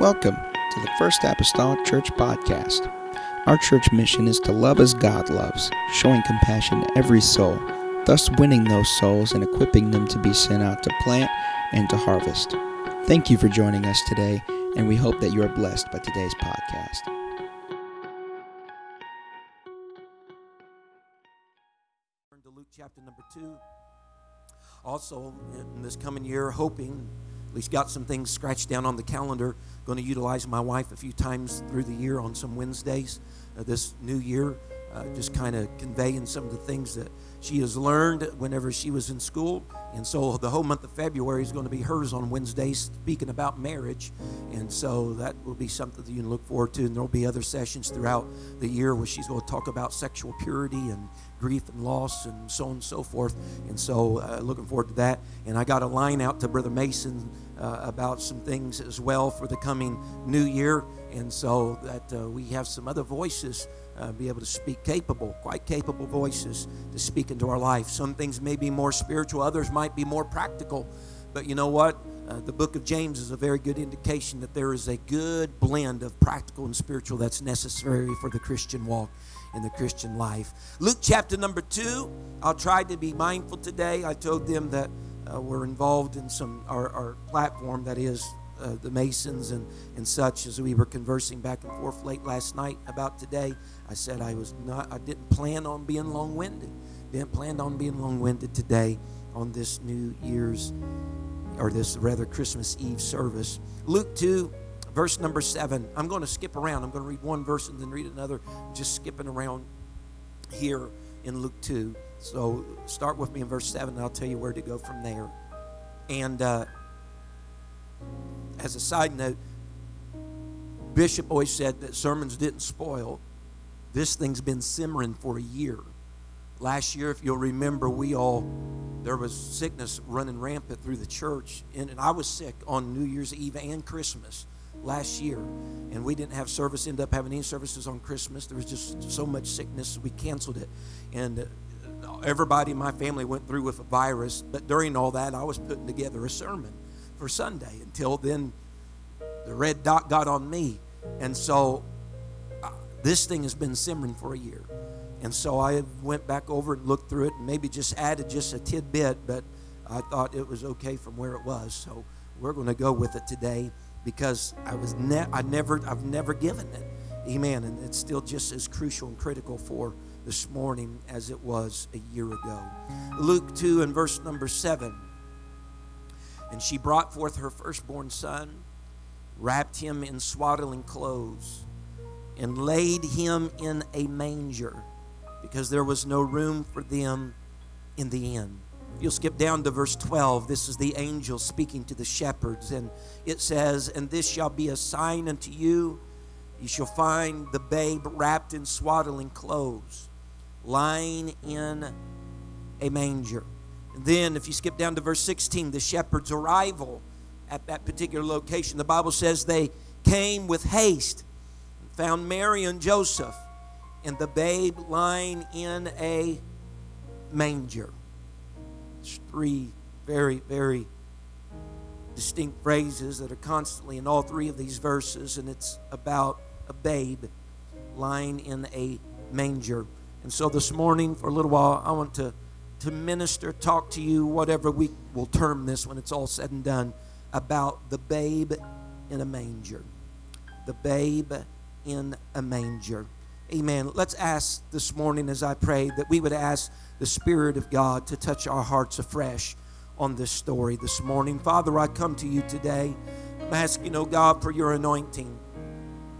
Welcome to the First Apostolic Church Podcast. Our church mission is to love as God loves, showing compassion to every soul, thus winning those souls and equipping them to be sent out to plant and to harvest. Thank you for joining us today, and we hope that you are blessed by today's podcast. To Luke chapter number two. Also, in this coming year, hoping at least got some things scratched down on the calendar. Going to utilize my wife a few times through the year on some Wednesdays uh, this new year, uh, just kind of conveying some of the things that she has learned whenever she was in school. And so the whole month of February is going to be hers on Wednesdays, speaking about marriage. And so that will be something that you can look forward to. And there will be other sessions throughout the year where she's going to talk about sexual purity and grief and loss and so on and so forth. And so uh, looking forward to that. And I got a line out to Brother Mason uh, about some things as well for the coming new year. And so that uh, we have some other voices uh, be able to speak capable, quite capable voices to speak into our life. Some things may be more spiritual, others might be more practical. But you know what? Uh, the book of James is a very good indication that there is a good blend of practical and spiritual that's necessary for the Christian walk in the Christian life. Luke chapter number two. I'll try to be mindful today. I told them that uh, we're involved in some our, our platform that is uh, the Masons and, and such as we were conversing back and forth late last night about today. I said I was not I didn't plan on being long-winded. Didn't plan on being long-winded today on this New Year's or this rather Christmas Eve service. Luke 2 verse number 7. I'm going to skip around. I'm going to read one verse and then read another. just skipping around here in Luke 2. So start with me in verse 7 and I'll tell you where to go from there. And uh, as a side note, Bishop always said that sermons didn't spoil. This thing's been simmering for a year. Last year, if you'll remember, we all, there was sickness running rampant through the church. And, and I was sick on New Year's Eve and Christmas last year. And we didn't have service, end up having any services on Christmas. There was just so much sickness, we canceled it. And uh, everybody in my family went through with a virus. But during all that, I was putting together a sermon for Sunday. Until then, the red dot got on me. And so this thing has been simmering for a year. And so I went back over and looked through it and maybe just added just a tidbit, but I thought it was okay from where it was. So we're going to go with it today because I was ne- I never I've never given it. Amen. And it's still just as crucial and critical for this morning as it was a year ago. Luke 2 and verse number 7. And she brought forth her firstborn son, wrapped him in swaddling clothes, and laid him in a manger, because there was no room for them in the inn. You'll skip down to verse 12. This is the angel speaking to the shepherds, and it says, And this shall be a sign unto you. You shall find the babe wrapped in swaddling clothes, lying in a manger. And then, if you skip down to verse 16, the shepherd's arrival at that particular location, the Bible says they came with haste found Mary and Joseph and the babe lying in a manger. It's three very, very distinct phrases that are constantly in all three of these verses, and it's about a babe lying in a manger. And so this morning, for a little while, I want to to minister, talk to you, whatever we will term this when it's all said and done, about the babe in a manger. The babe in a manger. Amen. Let's ask this morning as I pray that we would ask the Spirit of God to touch our hearts afresh on this story this morning. Father, I come to you today. I'm asking, oh God, for your anointing.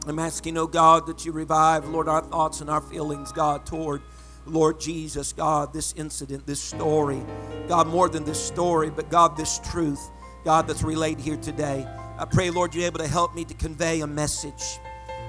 I'm asking, oh God, that you revive, Lord, our thoughts and our feelings, God, toward Lord Jesus, God, this incident, this story, God, more than this story, but God, this truth, God, that's relayed here today. I pray, Lord, you're able to help me to convey a message.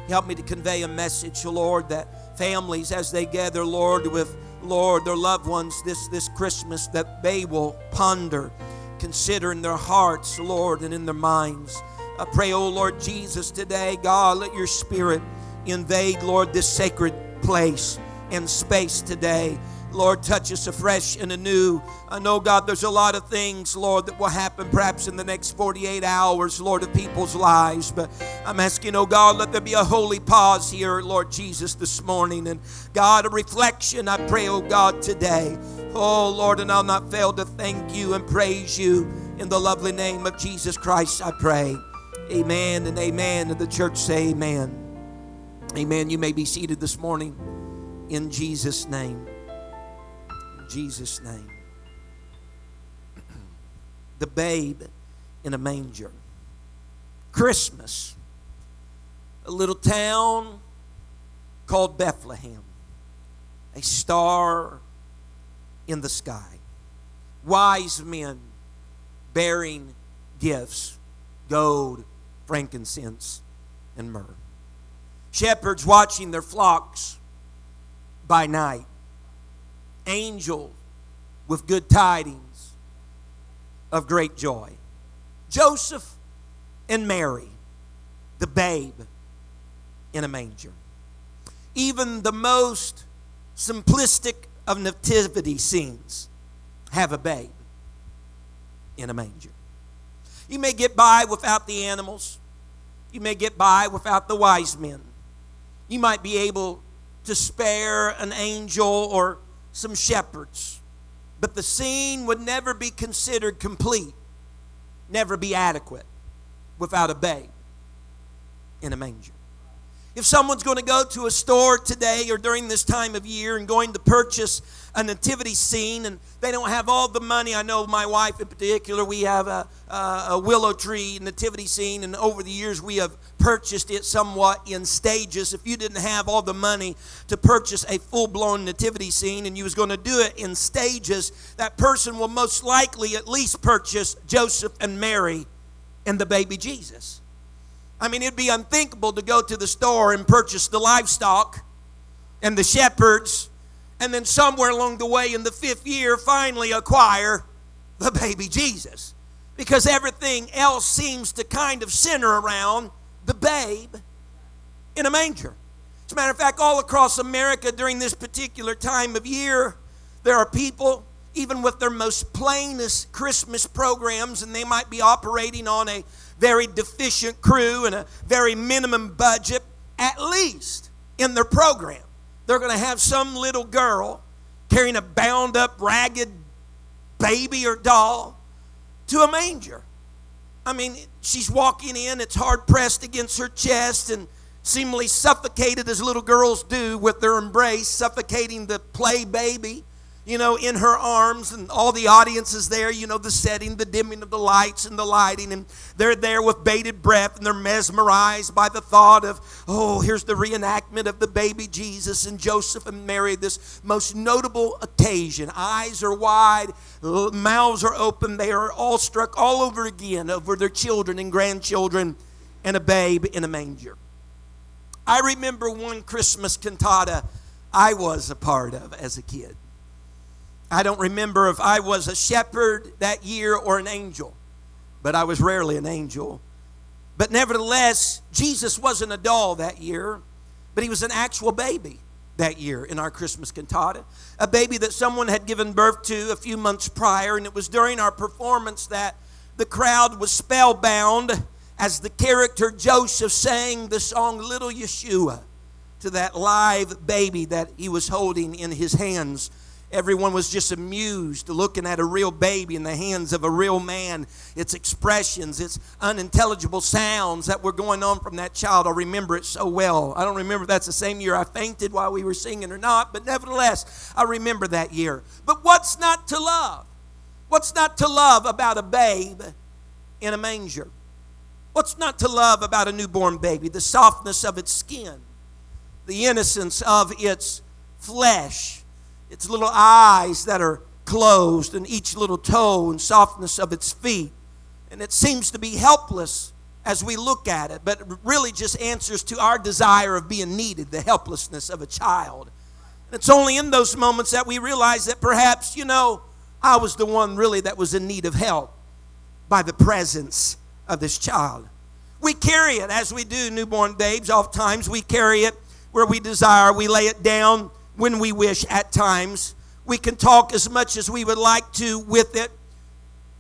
Help me to convey a message, Lord, that families, as they gather, Lord, with, Lord, their loved ones this, this Christmas, that they will ponder, consider in their hearts, Lord, and in their minds. I pray, oh Lord Jesus, today, God, let your spirit invade, Lord, this sacred place in space today. Lord, touch us afresh and anew. I know, God, there's a lot of things, Lord, that will happen perhaps in the next 48 hours, Lord, of people's lives. But I'm asking, oh God, let there be a holy pause here, Lord Jesus, this morning. And God, a reflection, I pray, oh God, today. Oh Lord, and I'll not fail to thank you and praise you in the lovely name of Jesus Christ, I pray. Amen and amen. And the church say amen. Amen. You may be seated this morning in Jesus' name. Jesus' name. the babe in a manger. Christmas. A little town called Bethlehem. A star in the sky. Wise men bearing gifts gold, frankincense, and myrrh. Shepherds watching their flocks by night angel with good tidings of great joy. Joseph and Mary, the babe in a manger. Even the most simplistic of nativity scenes have a babe in a manger. You may get by without the animals. You may get by without the wise men. You might be able to spare an angel or some shepherds. But the scene would never be considered complete, never be adequate without a babe in a manger. If someone's going to go to a store today or during this time of year and going to purchase a nativity scene and they don't have all the money, I know my wife in particular, we have a, a willow tree nativity scene, and over the years we have purchased it somewhat in stages. If you didn't have all the money to purchase a full blown nativity scene and you was going to do it in stages, that person will most likely at least purchase Joseph and Mary and the baby Jesus. I mean, it'd be unthinkable to go to the store and purchase the livestock and the shepherds, and then somewhere along the way in the fifth year, finally acquire the baby Jesus. Because everything else seems to kind of center around the babe in a manger. As a matter of fact, all across America during this particular time of year, there are people, even with their most plainest Christmas programs, and they might be operating on a very deficient crew and a very minimum budget, at least in their program. They're going to have some little girl carrying a bound up, ragged baby or doll to a manger. I mean, she's walking in, it's hard pressed against her chest and seemingly suffocated as little girls do with their embrace, suffocating the play baby you know, in her arms, and all the audience is there, you know, the setting, the dimming of the lights and the lighting, and they're there with bated breath, and they're mesmerized by the thought of, oh, here's the reenactment of the baby Jesus and Joseph and Mary, this most notable occasion. Eyes are wide, mouths are open, they are all struck all over again over their children and grandchildren and a babe in a manger. I remember one Christmas cantata I was a part of as a kid. I don't remember if I was a shepherd that year or an angel, but I was rarely an angel. But nevertheless, Jesus wasn't a doll that year, but he was an actual baby that year in our Christmas cantata. A baby that someone had given birth to a few months prior, and it was during our performance that the crowd was spellbound as the character Joseph sang the song Little Yeshua to that live baby that he was holding in his hands Everyone was just amused looking at a real baby in the hands of a real man. Its expressions, its unintelligible sounds that were going on from that child. I remember it so well. I don't remember if that's the same year I fainted while we were singing or not, but nevertheless, I remember that year. But what's not to love? What's not to love about a babe in a manger? What's not to love about a newborn baby? The softness of its skin, the innocence of its flesh its little eyes that are closed, and each little toe and softness of its feet. And it seems to be helpless as we look at it, but really just answers to our desire of being needed, the helplessness of a child. And it's only in those moments that we realize that perhaps, you know, I was the one really that was in need of help by the presence of this child. We carry it as we do newborn babes. Oftentimes we carry it where we desire, we lay it down when we wish at times. we can talk as much as we would like to with it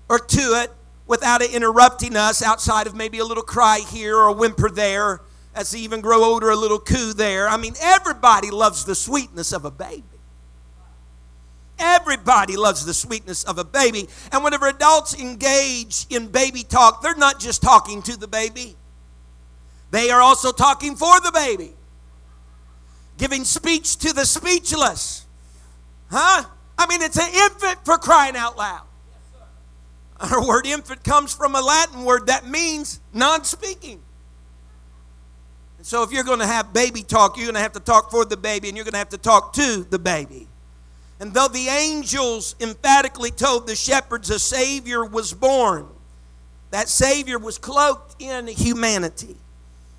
or to it without it interrupting us outside of maybe a little cry here or a whimper there as they even grow older a little coo there. I mean everybody loves the sweetness of a baby. Everybody loves the sweetness of a baby. And whenever adults engage in baby talk they're not just talking to the baby. They are also talking for the baby giving speech to the speechless huh i mean it's an infant for crying out loud our word infant comes from a Latin word that means non speaking. So, if you're going to have baby talk, you're going to have to talk for the baby and you're going to have to talk to the baby. And though the angels emphatically told the shepherds a Savior was born, that Savior was cloaked in humanity.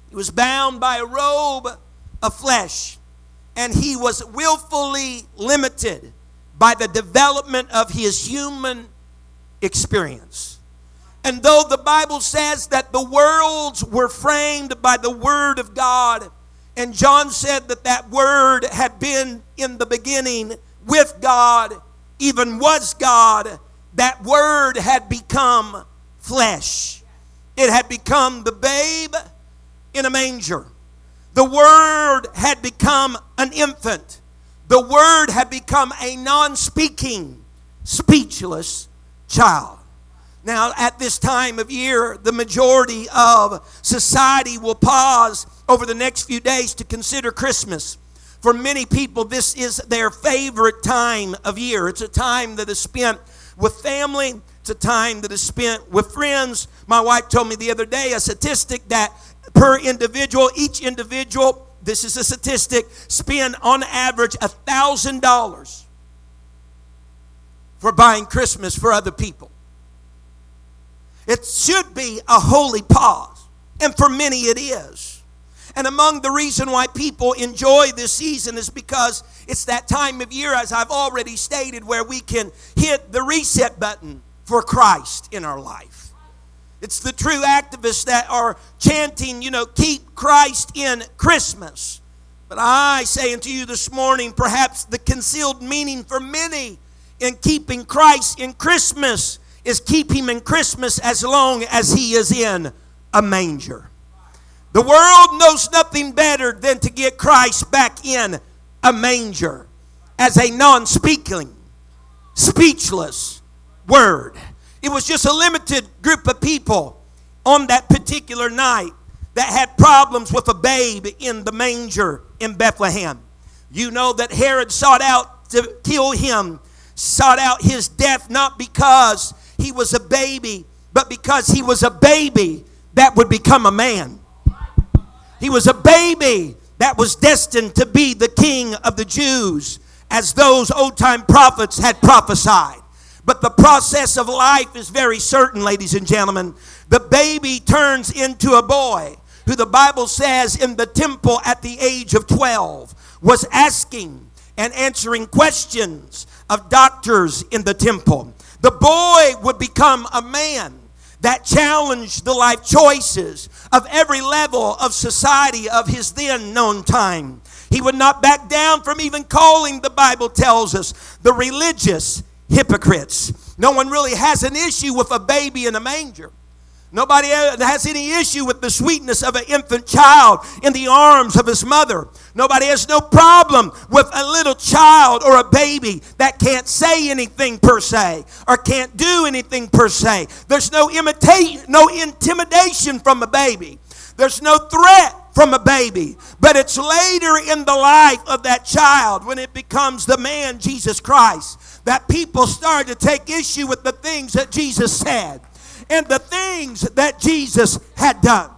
He was bound by a robe of flesh, and he was willfully limited by the development of his human experience. And though the Bible says that the worlds were framed by the Word of God, and John said that that Word had been in the beginning with God, even was God, that Word had become flesh. It had become the babe in a manger. The Word had become an infant. The Word had become a non speaking, speechless child. Now, at this time of year, the majority of society will pause over the next few days to consider Christmas. For many people, this is their favorite time of year. It's a time that is spent with family, it's a time that is spent with friends. My wife told me the other day a statistic that per individual, each individual, this is a statistic, spend on average a $1,000 for buying Christmas for other people. It should be a holy pause, and for many it is. And among the reason why people enjoy this season is because it's that time of year, as I've already stated, where we can hit the reset button for Christ in our life. It's the true activists that are chanting, you know, keep Christ in Christmas. But I say unto you this morning, perhaps the concealed meaning for many in keeping Christ in Christmas is keep him in Christmas as long as he is in a manger. The world knows nothing better than to get Christ back in a manger as a non speaking, speechless word. It was just a limited group of people on that particular night that had problems with a babe in the manger in Bethlehem. You know that Herod sought out to kill him sought out his death not because he was a baby, but because he was a baby that would become a man. He was a baby that was destined to be the king of the Jews, as those old time prophets had prophesied. But the process of life is very certain, ladies and gentlemen. The baby turns into a boy who the Bible says in the temple at the age of 12 was asking and answering questions of doctors in the temple. The boy would become a man that challenged the life choices of every level of society of his then known time. He would not back down from even calling, the Bible tells us, the religious hypocrites. No one really has an issue with a baby in a manger. Nobody has any issue with the sweetness of an infant child in the arms of his mother. Nobody has no problem with a little child or a baby that can't say anything per se or can't do anything per se. There's no imitation, no intimidation from a baby. There's no threat from a baby. But it's later in the life of that child when it becomes the man Jesus Christ that people started to take issue with the things that Jesus said and the things that Jesus had done.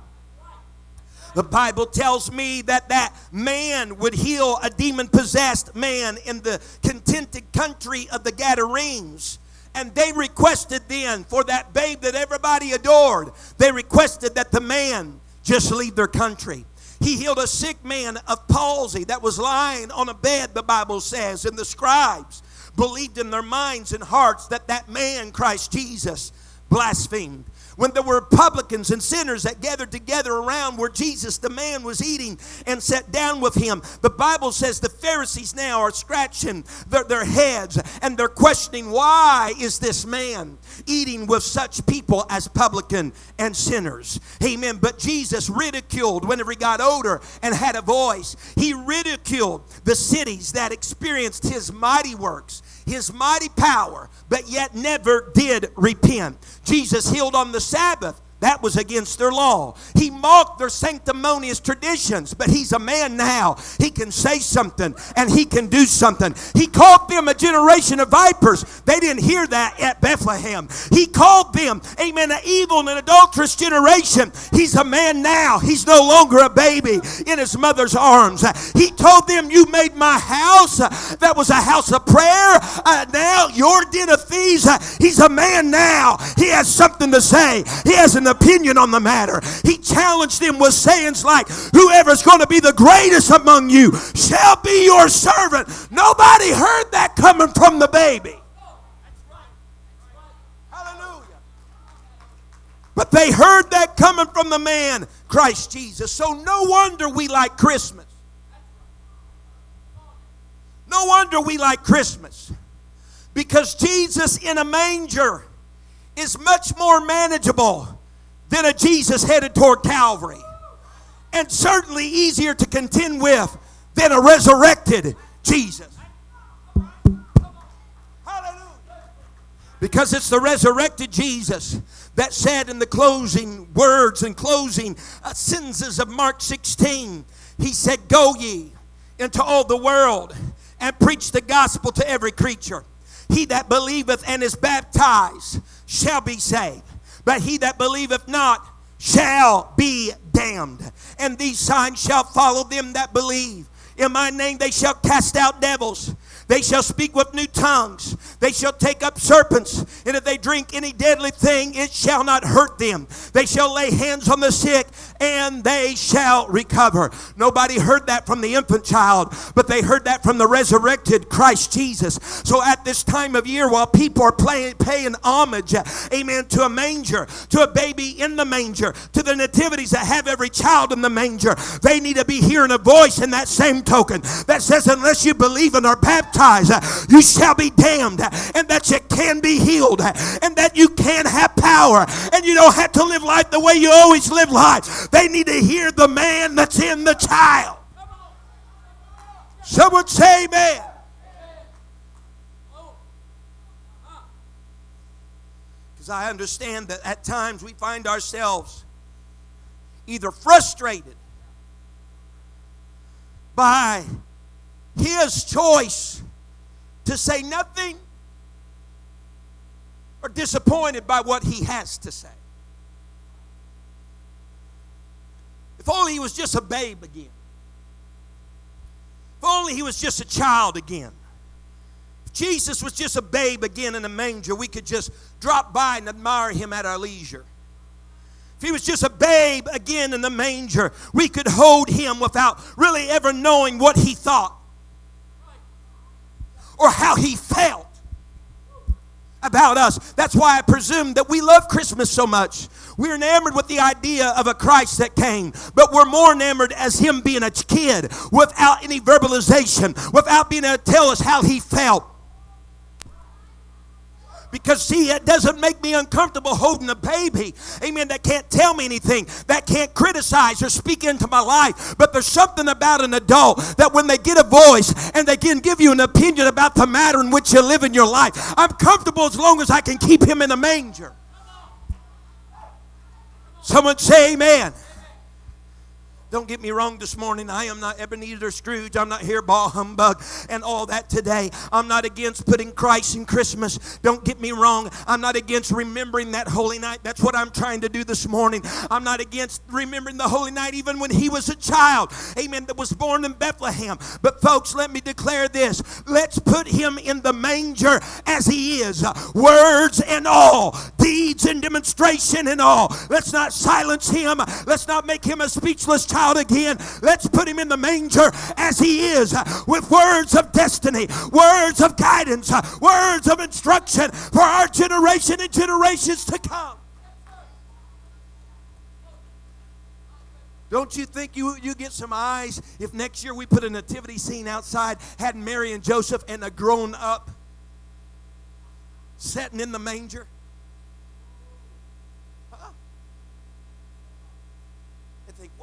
The Bible tells me that that man would heal a demon possessed man in the contented country of the Gadarenes. And they requested then for that babe that everybody adored, they requested that the man just leave their country. He healed a sick man of palsy that was lying on a bed, the Bible says, and the scribes believed in their minds and hearts that that man, Christ Jesus, blasphemed. when there were publicans and sinners that gathered together around where Jesus, the man, was eating and sat down with him. The Bible says the Pharisees now are scratching their, their heads and they're questioning why is this man eating with such people as publican and sinners? Amen. But Jesus ridiculed whenever he got older and had a voice. He ridiculed the cities that experienced his mighty works his mighty power, but yet never did repent. Jesus healed on the Sabbath. That was against their law. He mocked their sanctimonious traditions, but he's a man now. He can say something and he can do something. He called them a generation of vipers. They didn't hear that at Bethlehem. He called them, amen, an evil and an adulterous generation. He's a man now. He's no longer a baby in his mother's arms. He told them, You made my house. That was a house of prayer. Uh, now, your den of thieves. He's a man now. He has something to say. He has an opinion on the matter. He challenged them with sayings like, Whoever's going to be the greatest among you shall be your servant. Nobody heard that coming from the baby. But they heard that coming from the man, Christ Jesus. So no wonder we like Christmas. No wonder we like Christmas. Because Jesus in a manger is much more manageable than a Jesus headed toward Calvary. And certainly easier to contend with than a resurrected Jesus. Hallelujah. Because it's the resurrected Jesus that said in the closing words and closing uh, sentences of Mark 16, He said, Go ye into all the world and preach the gospel to every creature. He that believeth and is baptized shall be saved but he that believeth not shall be damned. And these signs shall follow them that believe. In my name they shall cast out devils. They shall speak with new tongues. They shall take up serpents. And if they drink any deadly thing, it shall not hurt them. They shall lay hands on the sick and they shall recover. Nobody heard that from the infant child, but they heard that from the resurrected Christ Jesus. So at this time of year, while people are playing, paying homage, amen, to a manger, to a baby in the manger, to the nativities that have every child in the manger, they need to be hearing a voice in that same token that says, unless you believe and are baptized, you shall be damned, and that you can be healed, and that you can have power, and you don't have to live life the way you always live life. They need to hear the man that's in the child. Someone say amen. Because I understand that at times we find ourselves either frustrated by his choice to say nothing or disappointed by what he has to say. If only he was just a babe again. If only he was just a child again. If Jesus was just a babe again in a manger, we could just drop by and admire him at our leisure. If he was just a babe again in the manger, we could hold him without really ever knowing what he thought or how he felt about us. That's why I presume that we love Christmas so much. We're enamored with the idea of a Christ that came, but we're more enamored as Him being a kid without any verbalization, without being able to tell us how He felt. Because, see, it doesn't make me uncomfortable holding a baby, amen, that can't tell me anything, that can't criticize or speak into my life. But there's something about an adult that when they get a voice and they can give you an opinion about the matter in which you live in your life, I'm comfortable as long as I can keep him in a manger. Someone say amen. Don't get me wrong this morning. I am not Ebenezer Scrooge. I'm not here ball humbug and all that today. I'm not against putting Christ in Christmas. Don't get me wrong. I'm not against remembering that holy night. That's what I'm trying to do this morning. I'm not against remembering the holy night even when he was a child. Amen. That was born in Bethlehem. But folks, let me declare this. Let's put him in the manger as he is. Words and all. Deeds and demonstration and all. Let's not silence him. Let's not make him a speechless child child again. Let's put him in the manger as he is uh, with words of destiny, words of guidance, uh, words of instruction for our generation and generations to come. Don't you think you, you get some eyes if next year we put a nativity scene outside, had Mary and Joseph and a grown up sitting in the manger?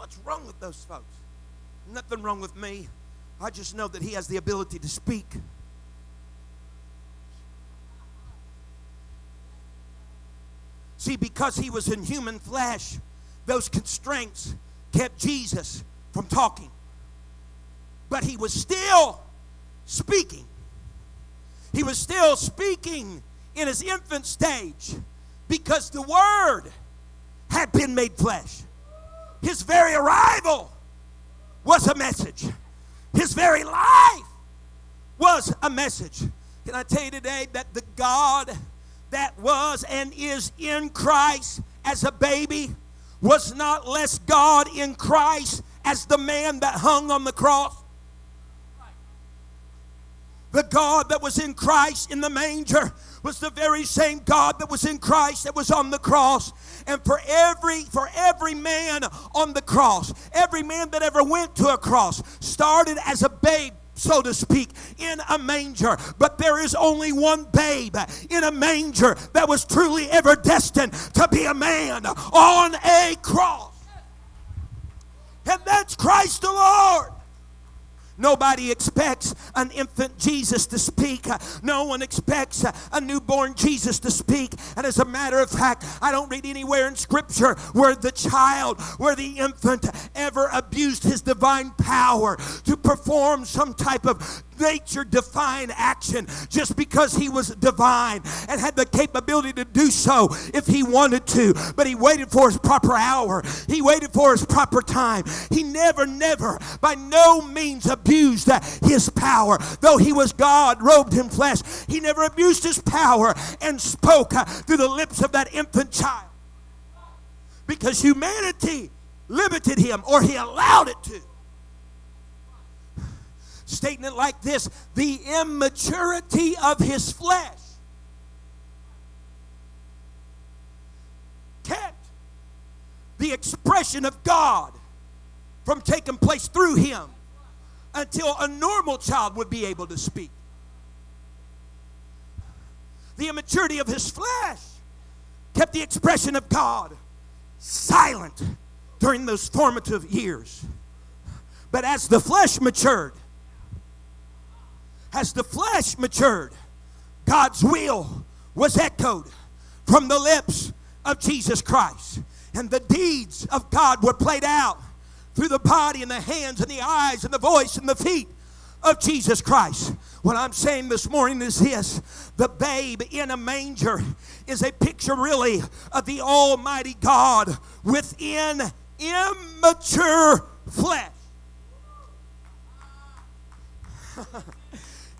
What's wrong with those folks? Nothing wrong with me. I just know that he has the ability to speak. See, because he was in human flesh, those constraints kept Jesus from talking. But he was still speaking. He was still speaking in his infant stage because the Word had been made flesh. His very arrival was a message, his very life was a message. Can I tell you today that the God that was and is in Christ as a baby was not less God in Christ as the man that hung on the cross. The God that was in Christ in the manger was the very same God that was in Christ that was on the cross. And for every for every man on the cross, every man that ever went to a cross started as a babe so to speak, in a manger. But there is only one babe in a manger that was truly ever destined to be a man on a cross. And that's Christ the Lord. Nobody expects an infant Jesus to speak. No one expects a newborn Jesus to speak. And as a matter of fact, I don't read anywhere in Scripture where the child, where the infant ever abused his divine power to perform some type of nature define action just because he was divine and had the capability to do so if he wanted to. But he waited for his proper hour, he waited for his proper time. He never, never, by no means abused his power. Though he was God, robed in flesh, he never abused his power and spoke through the lips of that infant child because humanity limited him or he allowed it to stating it like this the immaturity of his flesh kept the expression of God from taking place through him until a normal child would be able to speak. The immaturity of his flesh kept the expression of God silent during those formative years. But as the flesh matured, as the flesh matured, God's will was echoed from the lips of Jesus Christ. And the deeds of God were played out through the body and the hands and the eyes and the voice and the feet of Jesus Christ. What I'm saying this morning is this the babe in a manger is a picture, really, of the Almighty God within immature flesh.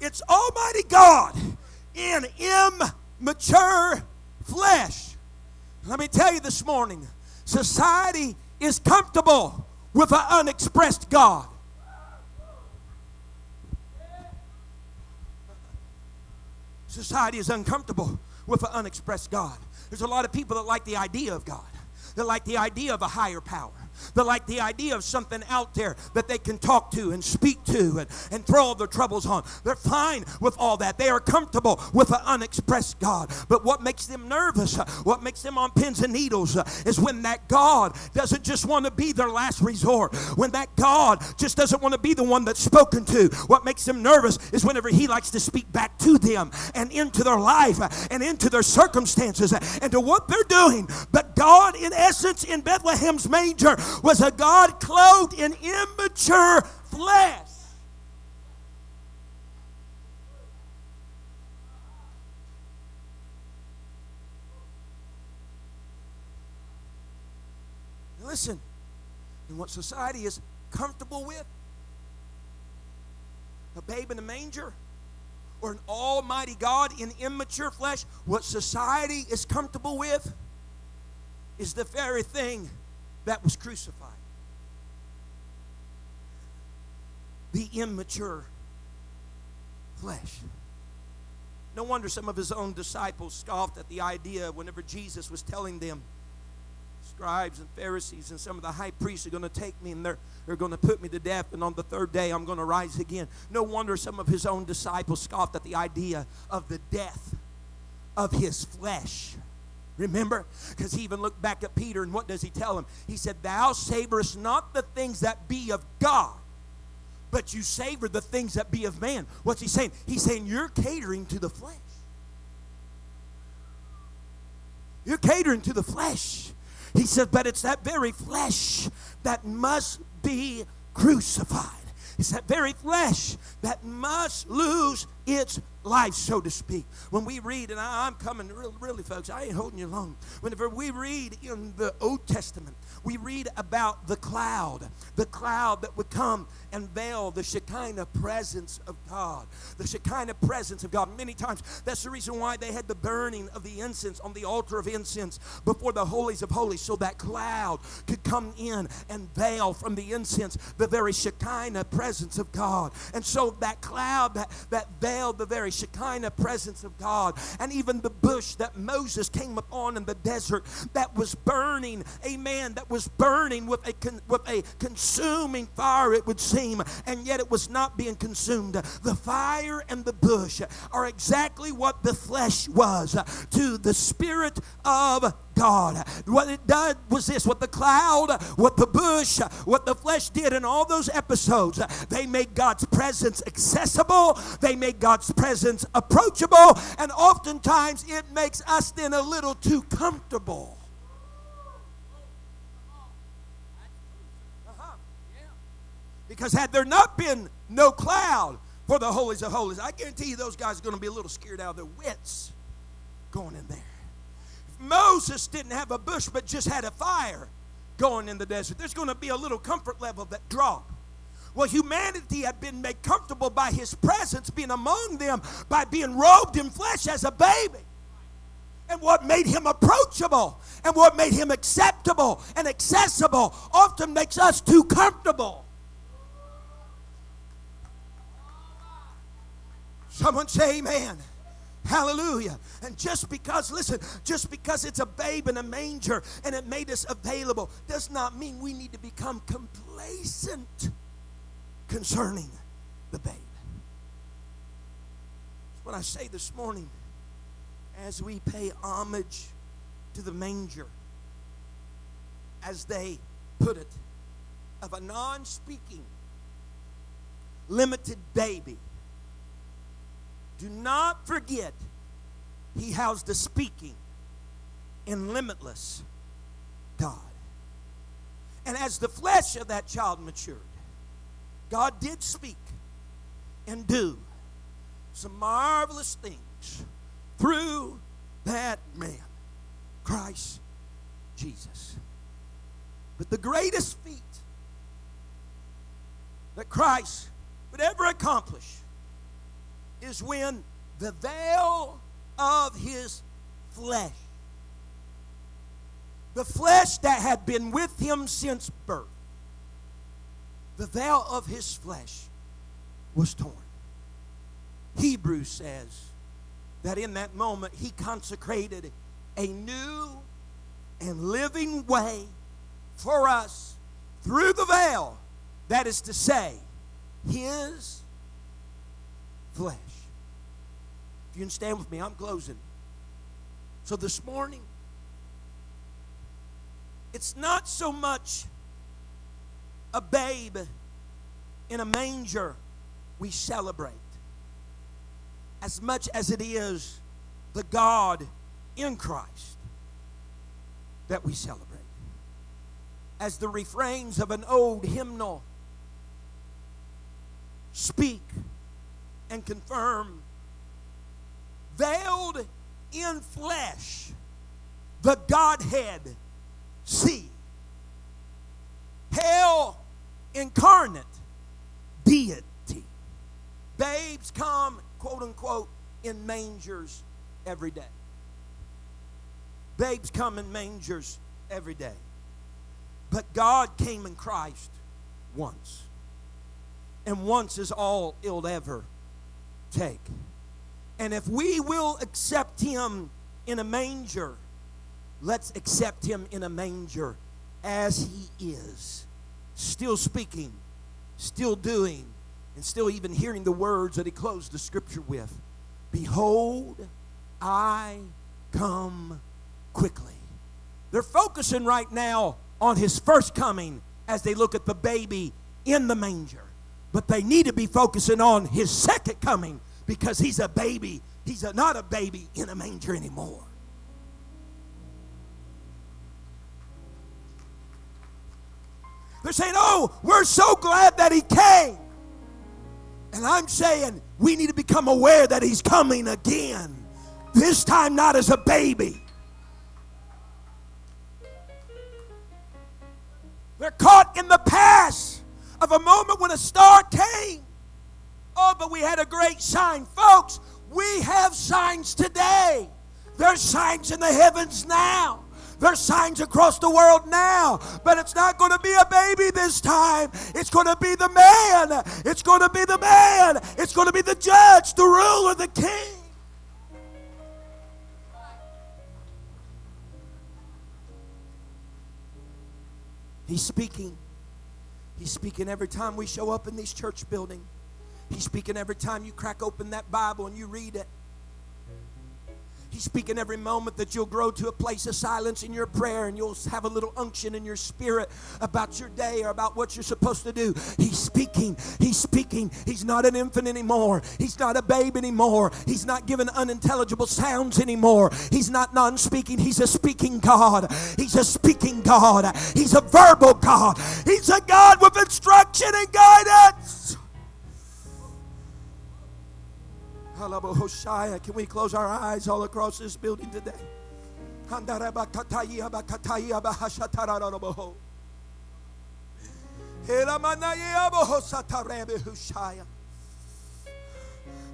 It's Almighty God in immature flesh. Let me tell you this morning society is comfortable with an unexpressed God. Society is uncomfortable with an unexpressed God. There's a lot of people that like the idea of God, that like the idea of a higher power. They like the idea of something out there that they can talk to and speak to and, and throw all their troubles on. They're fine with all that. They are comfortable with an unexpressed God. But what makes them nervous, uh, what makes them on pins and needles, uh, is when that God doesn't just want to be their last resort. When that God just doesn't want to be the one that's spoken to. What makes them nervous is whenever He likes to speak back to them and into their life uh, and into their circumstances and to what they're doing. But God, in essence, in Bethlehem's manger, was a God clothed in immature flesh. listen, and what society is comfortable with, a babe in a manger, or an almighty God in immature flesh, what society is comfortable with is the very thing that was crucified. The immature flesh. No wonder some of his own disciples scoffed at the idea whenever Jesus was telling them, scribes and Pharisees and some of the high priests are going to take me and they're, they're going to put me to death, and on the third day I'm going to rise again. No wonder some of his own disciples scoffed at the idea of the death of his flesh. Remember? Because he even looked back at Peter, and what does he tell him? He said, Thou savorest not the things that be of God, but you savor the things that be of man. What's he saying? He's saying, You're catering to the flesh. You're catering to the flesh. He said, But it's that very flesh that must be crucified. It's that very flesh that must lose its life, so to speak. When we read, and I, am coming, really, really, folks, I ain't holding you long. Whenever we read in the Old Testament, we read about the cloud, the cloud that would come and veil the Shekinah presence of God. The Shekinah presence of God. Many times, that's the reason why they had the burning of the incense on the altar of incense before the holies of holies, so that cloud could come in and veil from the incense the very Shekinah presence of God. And so that cloud that, that veiled the very Shekinah presence of God, and even the bush that Moses came upon in the desert that was burning, amen, that was burning with a, con- with a consuming fire, it would seem, and yet it was not being consumed. The fire and the bush are exactly what the flesh was to the Spirit of God. What it did was this what the cloud, what the bush, what the flesh did in all those episodes, they made God's presence accessible, they made God's presence approachable, and oftentimes it makes us then a little too comfortable. Uh-huh. Because had there not been no cloud for the holies of holies, I guarantee you those guys are going to be a little scared out of their wits going in there. Moses didn't have a bush but just had a fire going in the desert, there's going to be a little comfort level that drop. Well, humanity had been made comfortable by his presence being among them by being robed in flesh as a baby. And what made him approachable and what made him acceptable and accessible often makes us too comfortable. Someone say amen. Hallelujah. And just because, listen, just because it's a babe in a manger and it made us available does not mean we need to become complacent concerning the babe. That's what I say this morning as we pay homage to the manger, as they put it, of a non speaking, limited baby do not forget, he housed the speaking in limitless God. And as the flesh of that child matured, God did speak and do some marvelous things through that man, Christ Jesus. But the greatest feat that Christ would ever accomplish is when the veil of his flesh, the flesh that had been with him since birth, the veil of his flesh was torn. Hebrews says that in that moment he consecrated a new and living way for us through the veil, that is to say, his flesh. If you can stand with me, I'm closing. So this morning, it's not so much a babe in a manger we celebrate as much as it is the God in Christ that we celebrate. As the refrains of an old hymnal speak and confirm veiled in flesh, the Godhead see. Hell incarnate deity. Babes come, quote unquote, in mangers every day. Babes come in mangers every day. But God came in Christ once. And once is all it'll ever take. And if we will accept him in a manger let's accept him in a manger as he is, still speaking, still doing, and still even hearing the words that he closed the scripture with Behold, I come quickly. They're focusing right now on his first coming as they look at the baby in the manger. But they need to be focusing on his second coming because he's a baby. He's a, not a baby in a manger anymore. They're saying, Oh, we're so glad that he came. And I'm saying we need to become aware that he's coming again. This time, not as a baby. They're caught in the past of a moment when a star came. Oh, but we had a great sign. Folks, we have signs today. There's signs in the heavens now. There's signs across the world now, but it's not going to be a baby this time. It's going to be the man. It's going to be the man. It's going to be the judge, the ruler, the king. He's speaking. He's speaking every time we show up in this church building. He's speaking every time you crack open that Bible and you read it. He's speaking every moment that you'll grow to a place of silence in your prayer and you'll have a little unction in your spirit about your day or about what you're supposed to do. He's speaking. He's speaking. He's not an infant anymore. He's not a babe anymore. He's not giving unintelligible sounds anymore. He's not non speaking. He's a speaking God. He's a speaking God. He's a verbal God. He's a God with instruction and guidance. Can we close our eyes all across this building today?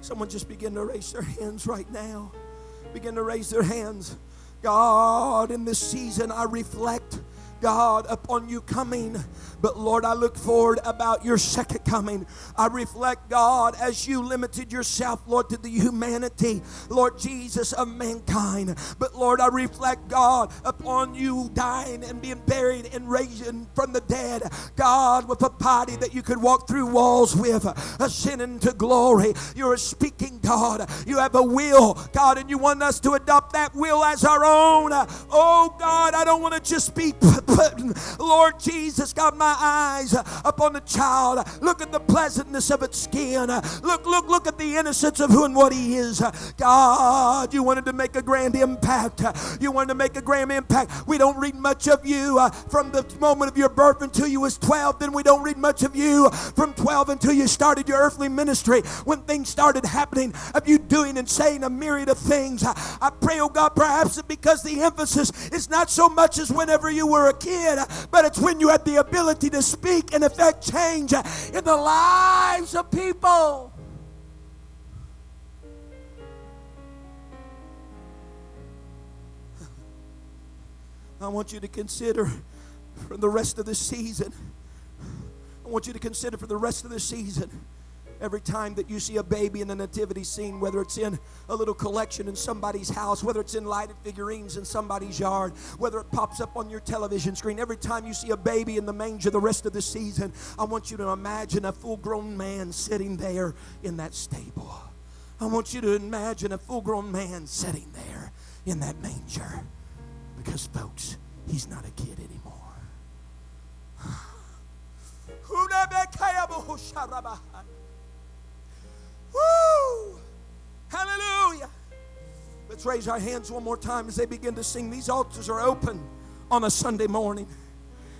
Someone just begin to raise their hands right now. Begin to raise their hands. God, in this season, I reflect God, upon you coming. But Lord, I look forward about your second coming. I reflect, God, as you limited yourself, Lord, to the humanity, Lord Jesus, of mankind. But Lord, I reflect, God, upon you dying and being buried and raising from the dead. God, with a body that you could walk through walls with, ascending to glory. You're a speaking God. You have a will, God, and you want us to adopt that will as our own. Oh, God, I don't want to just be Lord Jesus, got my eyes upon the child. Look at the pleasantness of its skin. Look, look, look at the innocence of who and what he is. God, you wanted to make a grand impact. You wanted to make a grand impact. We don't read much of you uh, from the moment of your birth until you was 12. Then we don't read much of you from 12 until you started your earthly ministry. When things started happening of you doing and saying a myriad of things. I pray, oh God, perhaps because the emphasis is not so much as whenever you were a kid, but it's when you had the ability to speak and affect change in the lives of people. I want you to consider for the rest of the season. I want you to consider for the rest of the season Every time that you see a baby in the nativity scene, whether it's in a little collection in somebody's house, whether it's in lighted figurines in somebody's yard, whether it pops up on your television screen, every time you see a baby in the manger the rest of the season, I want you to imagine a full grown man sitting there in that stable. I want you to imagine a full grown man sitting there in that manger. Because, folks, he's not a kid anymore. Woo! Hallelujah. Let's raise our hands one more time as they begin to sing. These altars are open on a Sunday morning.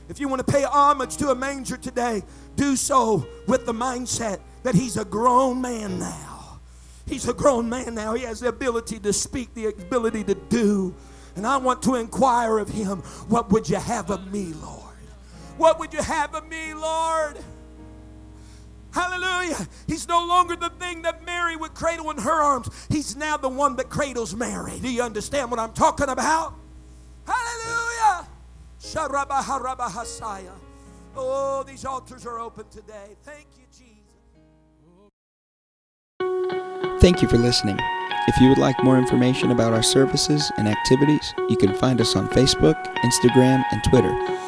If you want to pay homage to a manger today, do so with the mindset that he's a grown man now. He's a grown man now. He has the ability to speak, the ability to do. And I want to inquire of him, what would you have of me, Lord? What would you have of me, Lord? Hallelujah. He's no longer the thing that Mary would cradle in her arms. He's now the one that cradles Mary. Do you understand what I'm talking about? Hallelujah. Oh, these altars are open today. Thank you, Jesus. Thank you for listening. If you would like more information about our services and activities, you can find us on Facebook, Instagram, and Twitter